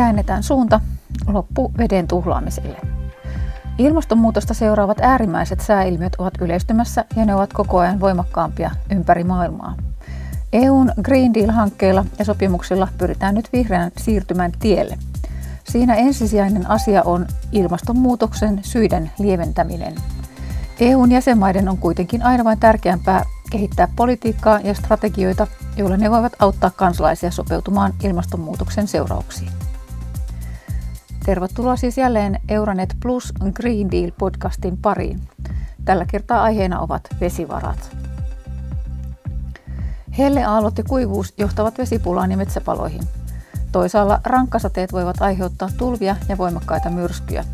Käännetään suunta loppu veden tuhlaamiselle. Ilmastonmuutosta seuraavat äärimmäiset sääilmiöt ovat yleistymässä ja ne ovat koko ajan voimakkaampia ympäri maailmaa. EUn Green Deal-hankkeilla ja sopimuksilla pyritään nyt vihreän siirtymän tielle. Siinä ensisijainen asia on ilmastonmuutoksen syiden lieventäminen. EUn jäsenmaiden on kuitenkin aina vain tärkeämpää kehittää politiikkaa ja strategioita, joilla ne voivat auttaa kansalaisia sopeutumaan ilmastonmuutoksen seurauksiin. Tervetuloa siis jälleen Euronet Plus Green Deal podcastin pariin. Tällä kertaa aiheena ovat vesivarat. Helleaallot ja kuivuus johtavat vesipulaan ja metsäpaloihin. Toisaalla rankkasateet voivat aiheuttaa tulvia ja voimakkaita myrskyjä.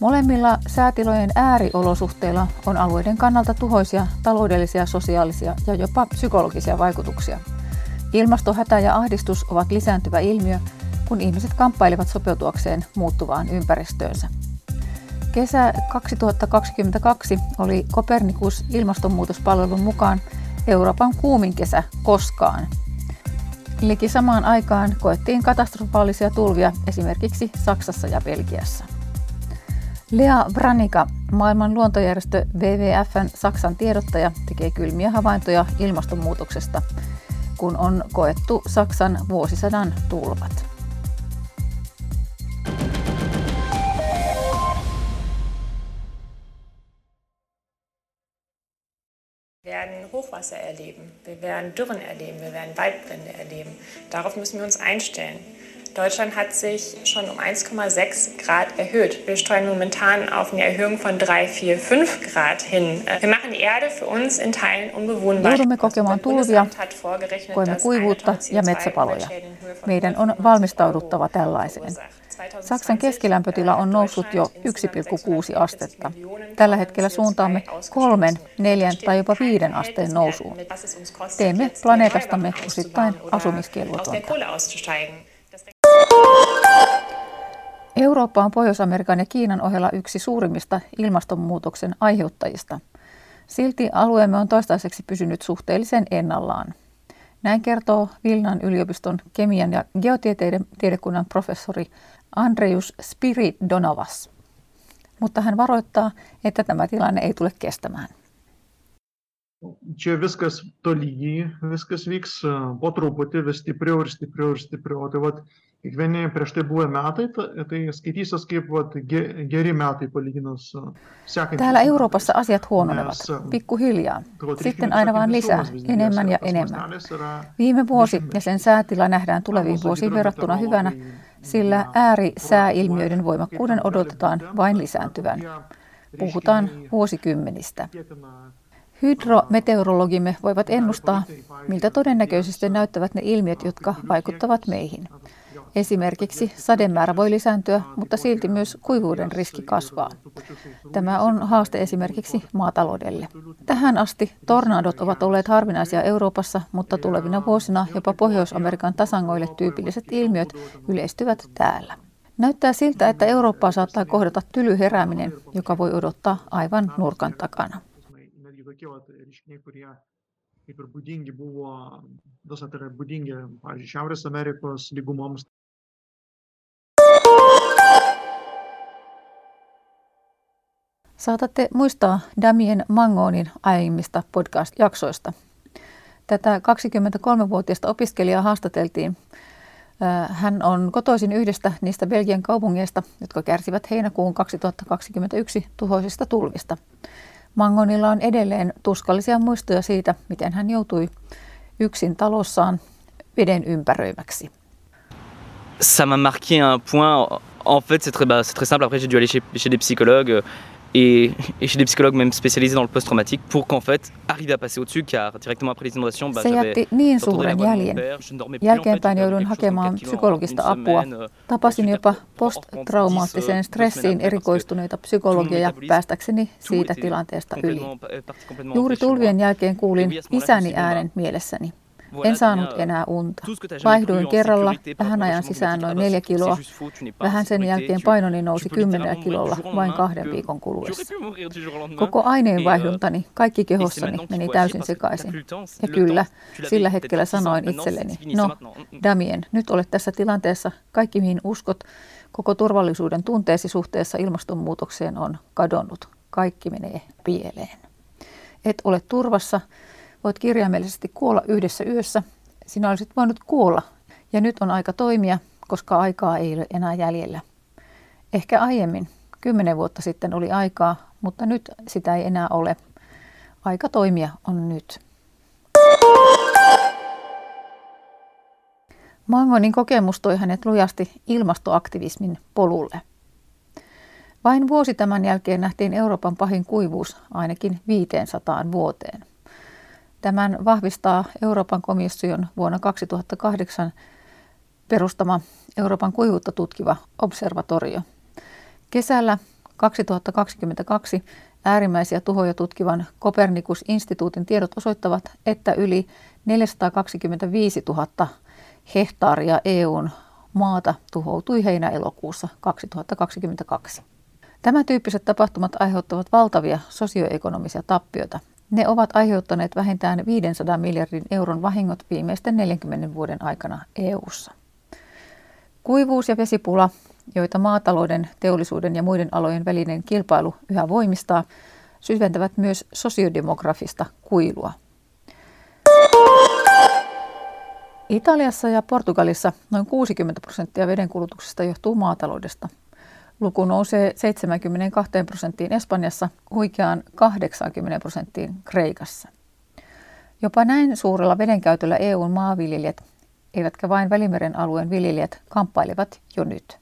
Molemmilla säätilojen ääriolosuhteilla on alueiden kannalta tuhoisia taloudellisia, sosiaalisia ja jopa psykologisia vaikutuksia. Ilmastohätä ja ahdistus ovat lisääntyvä ilmiö, kun ihmiset kamppailevat sopeutuakseen muuttuvaan ympäristöönsä. Kesä 2022 oli Kopernikus ilmastonmuutospalvelun mukaan Euroopan kuumin kesä koskaan. Liki samaan aikaan koettiin katastrofaalisia tulvia esimerkiksi Saksassa ja Belgiassa. Lea Branika, maailman luontojärjestö WWFn Saksan tiedottaja, tekee kylmiä havaintoja ilmastonmuutoksesta, kun on koettu Saksan vuosisadan tulvat. Hochwasser erleben, wir werden Dürren erleben, wir werden Waldbrände erleben. Darauf müssen wir uns einstellen. Deutschland hat sich schon um 1,6 Grad erhöht. Wir steuern momentan auf eine Erhöhung von 3, 4, 5 Grad hin. Wir machen die Erde für uns in Teilen unbewohnbar. Joudumme kokemaan tulvia, koemme kuivuutta ja metsäpaloja. Meidän on valmistauduttava tällaiseen. Saksan keskilämpötila on noussut jo 1,6 astetta. Tällä hetkellä suuntaamme kolmen, neljän tai jopa viiden asteen nousuun. Teemme planeetastamme osittain asumiskelvotonta. Eurooppa on Pohjois-Amerikan ja Kiinan ohella yksi suurimmista ilmastonmuutoksen aiheuttajista. Silti alueemme on toistaiseksi pysynyt suhteellisen ennallaan. Näin kertoo Vilnan yliopiston kemian ja geotieteiden tiedekunnan professori Andreus Spiridonavas. Mutta hän varoittaa, että tämä tilanne ei tule kestämään. Čia viskas tolygiai, viskas vyks po truputį, vis stipriau ir stipriau ir stipriau. Tai vat, kiekvieni prieš tai buvę metai, tai skaitysis kaip vat, geri metai palyginus Täällä Euroopassa asiat huononevat, pikkuhiljaa. Sitten aina vaan lisää, enemmän ja enemmän. Viime vuosi ja sen säätila nähdään tuleviin vuosiin verrattuna hyvänä, sillä äärisääilmiöiden voimakkuuden odotetaan vain lisääntyvän. Puhutaan vuosikymmenistä. Hydrometeorologimme voivat ennustaa, miltä todennäköisesti näyttävät ne ilmiöt, jotka vaikuttavat meihin. Esimerkiksi sademäärä voi lisääntyä, mutta silti myös kuivuuden riski kasvaa. Tämä on haaste esimerkiksi maataloudelle. Tähän asti tornadot ovat olleet harvinaisia Euroopassa, mutta tulevina vuosina jopa Pohjois-Amerikan tasangoille tyypilliset ilmiöt yleistyvät täällä. Näyttää siltä, että Eurooppaa saattaa kohdata tyly herääminen, joka voi odottaa aivan nurkan takana. Kaip ir būdingi buvo, visą tai yra būdingi, pavyzdžiui, Šiaurės Amerikos lygumoms, Saatatte muistaa Damien Mangonin aiemmista podcast-jaksoista. Tätä 23-vuotiaista opiskelijaa haastateltiin. Hän on kotoisin yhdestä niistä Belgian kaupungeista, jotka kärsivät heinäkuun 2021 tuhoisista tulvista. Mangonilla on edelleen tuskallisia muistoja siitä, miten hän joutui yksin talossaan veden ympäröimäksi. Ça m'a marqué un point. En fait, c'est très, bah, très simple. Après, j'ai dû aller chez, chez des psychologues et, et, chez des psychologues même spécialisés dans le post-traumatique pour qu'en fait arriver à passer au-dessus car directement après les inondations bah, Se jätti niin suuren jäljen. Jälkeenpäin joudun hakemaan psykologista apua. Euh, Tapasin jopa posttraumaattiseen stressiin erikoistuneita psykologeja päästäkseni siitä tilanteesta yli. Juuri tulvien jälkeen kuulin isäni äänen mielessäni. En saanut enää unta. Vaihduin kerralla vähän ajan sisään noin neljä kiloa. Vähän sen jälkeen painoni nousi kymmenellä kilolla vain kahden viikon kuluessa. Koko aineenvaihduntani, kaikki kehossani meni täysin sekaisin. Ja kyllä, sillä hetkellä sanoin itselleni, no Damien, nyt olet tässä tilanteessa, kaikki mihin uskot, koko turvallisuuden tunteesi suhteessa ilmastonmuutokseen on kadonnut. Kaikki menee pieleen. Et ole turvassa, voit kirjaimellisesti kuolla yhdessä yössä. Sinä olisit voinut kuolla ja nyt on aika toimia, koska aikaa ei ole enää jäljellä. Ehkä aiemmin, kymmenen vuotta sitten oli aikaa, mutta nyt sitä ei enää ole. Aika toimia on nyt. Mangonin kokemus toi hänet lujasti ilmastoaktivismin polulle. Vain vuosi tämän jälkeen nähtiin Euroopan pahin kuivuus ainakin 500 vuoteen. Tämän vahvistaa Euroopan komission vuonna 2008 perustama Euroopan kuivuutta tutkiva observatorio. Kesällä 2022 äärimmäisiä tuhoja tutkivan Kopernikus-instituutin tiedot osoittavat, että yli 425 000 hehtaaria EUn maata tuhoutui heinä-elokuussa 2022. Tämä tyyppiset tapahtumat aiheuttavat valtavia sosioekonomisia tappioita. Ne ovat aiheuttaneet vähintään 500 miljardin euron vahingot viimeisten 40 vuoden aikana EU:ssa. Kuivuus ja vesipula, joita maatalouden, teollisuuden ja muiden alojen välinen kilpailu yhä voimistaa, syventävät myös sosiodemografista kuilua. Italiassa ja Portugalissa noin 60 prosenttia vedenkulutuksesta johtuu maataloudesta. Luku nousee 72 prosenttiin Espanjassa, huikeaan 80 prosenttiin Kreikassa. Jopa näin suurella vedenkäytöllä EUn maanviljelijät, eivätkä vain Välimeren alueen viljelijät, kamppailevat jo nyt.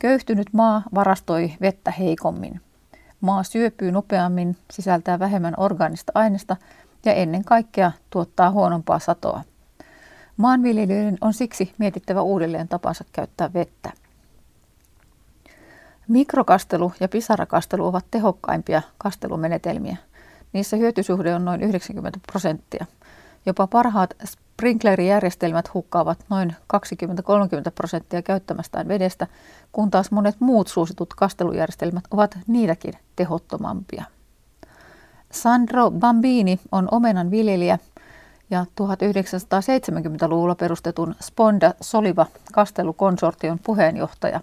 Köyhtynyt maa varastoi vettä heikommin. Maa syöpyy nopeammin, sisältää vähemmän orgaanista aineesta ja ennen kaikkea tuottaa huonompaa satoa. Maanviljelijöiden on siksi mietittävä uudelleen tapansa käyttää vettä. Mikrokastelu ja pisarakastelu ovat tehokkaimpia kastelumenetelmiä. Niissä hyötysuhde on noin 90 prosenttia. Jopa parhaat sprinklerijärjestelmät hukkaavat noin 20-30 prosenttia käyttämästään vedestä, kun taas monet muut suositut kastelujärjestelmät ovat niitäkin tehottomampia. Sandro Bambini on omenan viljelijä ja 1970-luvulla perustetun Sponda Soliva kastelukonsortion puheenjohtaja.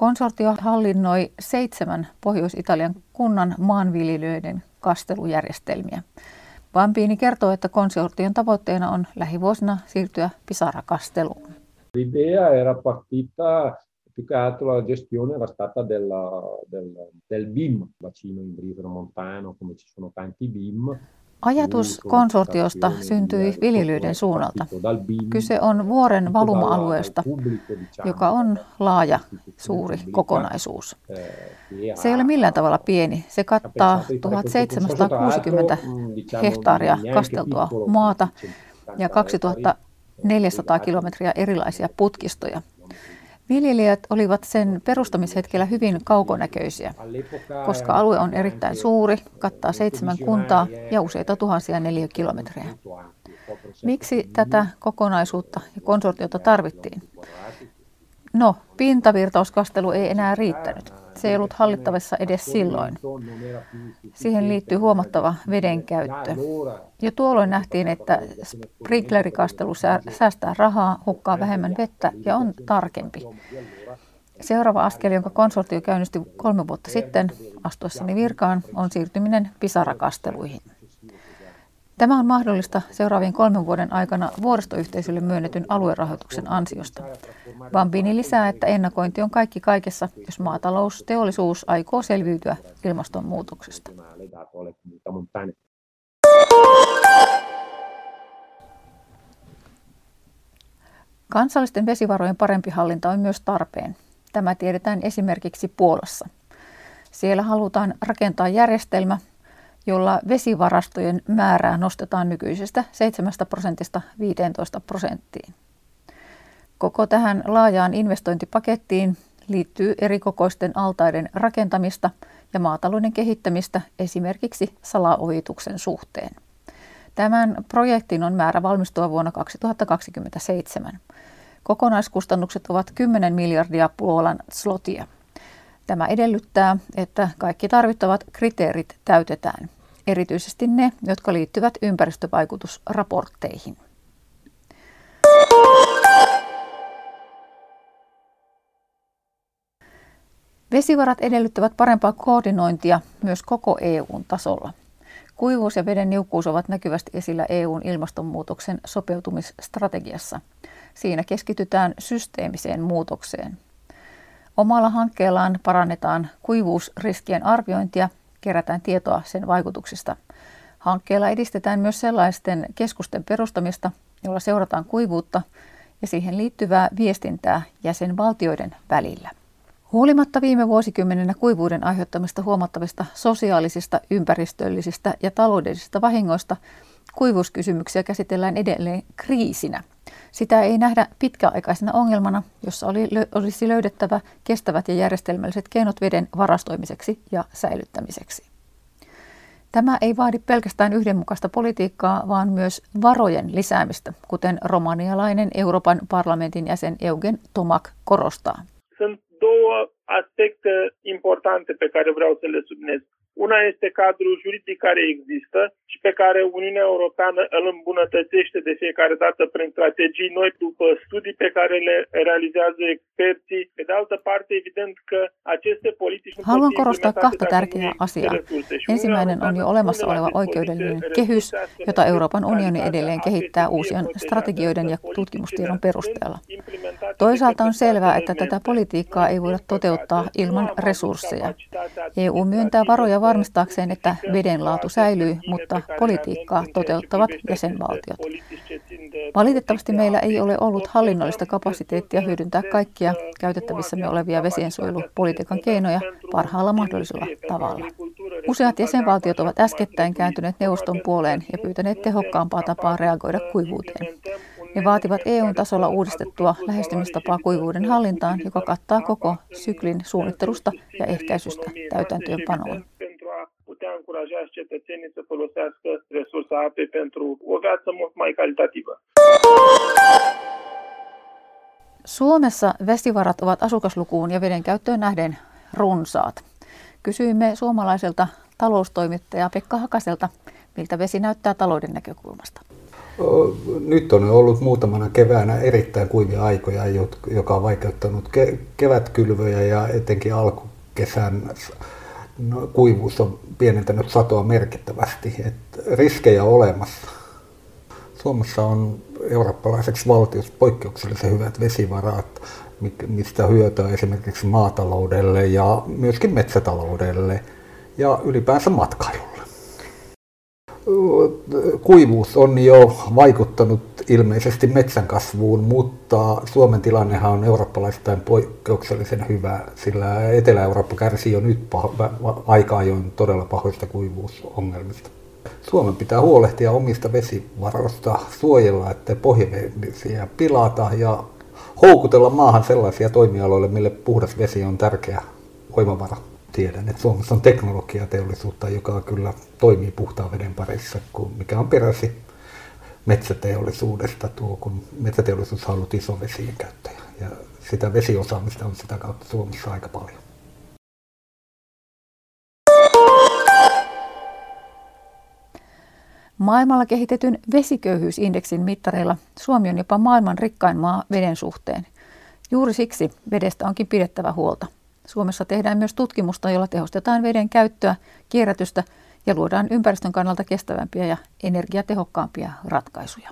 Konsortio hallinnoi seitsemän Pohjois-Italian kunnan maanviljelijöiden kastelujärjestelmiä. Bambini kertoo, että konsortion tavoitteena on lähivuosina siirtyä pisarakasteluun. L'idea era partita più che altro la gestione era stata della, del, del BIM, bacino imbrifero montano, come ci sono tanti BIM, Ajatus konsortiosta syntyi viljelyiden suunnalta. Kyse on vuoren valuma-alueesta, joka on laaja, suuri kokonaisuus. Se ei ole millään tavalla pieni. Se kattaa 1760 hehtaaria kasteltua maata ja 2400 kilometriä erilaisia putkistoja. Viljelijät olivat sen perustamishetkellä hyvin kaukonäköisiä, koska alue on erittäin suuri, kattaa seitsemän kuntaa ja useita tuhansia neliökilometrejä. Miksi tätä kokonaisuutta ja konsortiota tarvittiin? No, pintavirtauskastelu ei enää riittänyt. Se ei ollut hallittavissa edes silloin. Siihen liittyy huomattava vedenkäyttö. Jo tuolloin nähtiin, että sprinklerikastelu säästää rahaa, hukkaa vähemmän vettä ja on tarkempi. Seuraava askel, jonka konsortio käynnisti kolme vuotta sitten astuessani virkaan, on siirtyminen pisarakasteluihin. Tämä on mahdollista seuraavien kolmen vuoden aikana vuoristoyhteisölle myönnetyn aluerahoituksen ansiosta. Bambini lisää, että ennakointi on kaikki kaikessa, jos maatalousteollisuus aikoo selviytyä ilmastonmuutoksesta. Kansallisten vesivarojen parempi hallinta on myös tarpeen. Tämä tiedetään esimerkiksi Puolassa. Siellä halutaan rakentaa järjestelmä, jolla vesivarastojen määrää nostetaan nykyisestä 7 prosentista 15 prosenttiin. Koko tähän laajaan investointipakettiin liittyy erikokoisten altaiden rakentamista ja maatalouden kehittämistä esimerkiksi salaojituksen suhteen. Tämän projektin on määrä valmistua vuonna 2027. Kokonaiskustannukset ovat 10 miljardia Puolan slotia. Tämä edellyttää, että kaikki tarvittavat kriteerit täytetään, erityisesti ne, jotka liittyvät ympäristövaikutusraportteihin. Vesivarat edellyttävät parempaa koordinointia myös koko EUn tasolla. Kuivuus ja veden niukkuus ovat näkyvästi esillä EUn ilmastonmuutoksen sopeutumisstrategiassa. Siinä keskitytään systeemiseen muutokseen. Omalla hankkeellaan parannetaan kuivuusriskien arviointia, kerätään tietoa sen vaikutuksista. Hankkeella edistetään myös sellaisten keskusten perustamista, joilla seurataan kuivuutta ja siihen liittyvää viestintää jäsenvaltioiden välillä. Huolimatta viime vuosikymmenenä kuivuuden aiheuttamista huomattavista sosiaalisista, ympäristöllisistä ja taloudellisista vahingoista, kuivuuskysymyksiä käsitellään edelleen kriisinä. Sitä ei nähdä pitkäaikaisena ongelmana, jossa oli, olisi löydettävä kestävät ja järjestelmälliset keinot veden varastoimiseksi ja säilyttämiseksi. Tämä ei vaadi pelkästään yhdenmukaista politiikkaa, vaan myös varojen lisäämistä, kuten romanialainen Euroopan parlamentin jäsen Eugen Tomak korostaa. Sunt două aspecte importante pe care vreau să le. Una este cadrul juridic care există și pe care Uniunea Europeană îl îmbunătățește de fiecare dată prin strategii noi, după studii pe care le realizează experții. Pe de altă parte, evident că aceste politici nu Haluan korostaa kahta tärkeää asiaa. Ensimmäinen on jo olemassa oleva oikeudellinen kehys, jota Euroopan unioni edelleen kehittää uusien strategioiden ja tutkimustiedon perusteella. Toisaalta on selvää, että tätä politiikkaa ei voida toteuttaa ilman resursseja. EU myöntää varoja varmistaakseen, että veden laatu säilyy, mutta politiikkaa toteuttavat jäsenvaltiot. Valitettavasti meillä ei ole ollut hallinnollista kapasiteettia hyödyntää kaikkia käytettävissämme olevia vesiensuojelupolitiikan keinoja parhaalla mahdollisella tavalla. Useat jäsenvaltiot ovat äskettäin kääntyneet neuvoston puoleen ja pyytäneet tehokkaampaa tapaa reagoida kuivuuteen. Ne vaativat EU-tasolla uudistettua lähestymistapaa kuivuuden hallintaan, joka kattaa koko syklin suunnittelusta ja ehkäisystä täytäntöönpanoon cetățenii să folosească resursa apei pentru o viață mult mai calitativă. Suomessa vesivarat ovat asukaslukuun ja veden käyttöön nähden runsaat. Kysyimme suomalaiselta taloustoimittaja Pekka Hakaselta, miltä vesi näyttää talouden näkökulmasta. Nyt on ollut muutamana keväänä erittäin kuivia aikoja, joka on vaikeuttanut kevätkylvöjä ja etenkin alkukesän no, kuivuus on pienentänyt satoa merkittävästi. Et riskejä on olemassa. Suomessa on eurooppalaiseksi valtiossa poikkeuksellisen hyvät vesivarat, mistä hyötyä esimerkiksi maataloudelle ja myöskin metsätaloudelle ja ylipäänsä matkailulle. Kuivuus on jo vaikuttanut ilmeisesti metsän kasvuun, mutta Suomen tilannehan on eurooppalaistain poikkeuksellisen hyvä, sillä Etelä-Eurooppa kärsii jo nyt paho- aika ajoin todella pahoista kuivuusongelmista. Suomen pitää huolehtia omista vesivaroista, suojella, että pohjavesiä pilata ja houkutella maahan sellaisia toimialoille, mille puhdas vesi on tärkeä voimavara. Tiedän, että Suomessa on teknologiateollisuutta, joka kyllä toimii puhtaan veden parissa, mikä on peräsi metsäteollisuudesta, tuo, kun metsäteollisuus on ollut iso vesien käyttäjä. Ja sitä vesiosaamista on sitä kautta Suomessa aika paljon. Maailmalla kehitetyn vesiköyhyysindeksin mittareilla Suomi on jopa maailman rikkain maa veden suhteen. Juuri siksi vedestä onkin pidettävä huolta. Suomessa tehdään myös tutkimusta, jolla tehostetaan veden käyttöä, kierrätystä ja luodaan ympäristön kannalta kestävämpiä ja energiatehokkaampia ratkaisuja.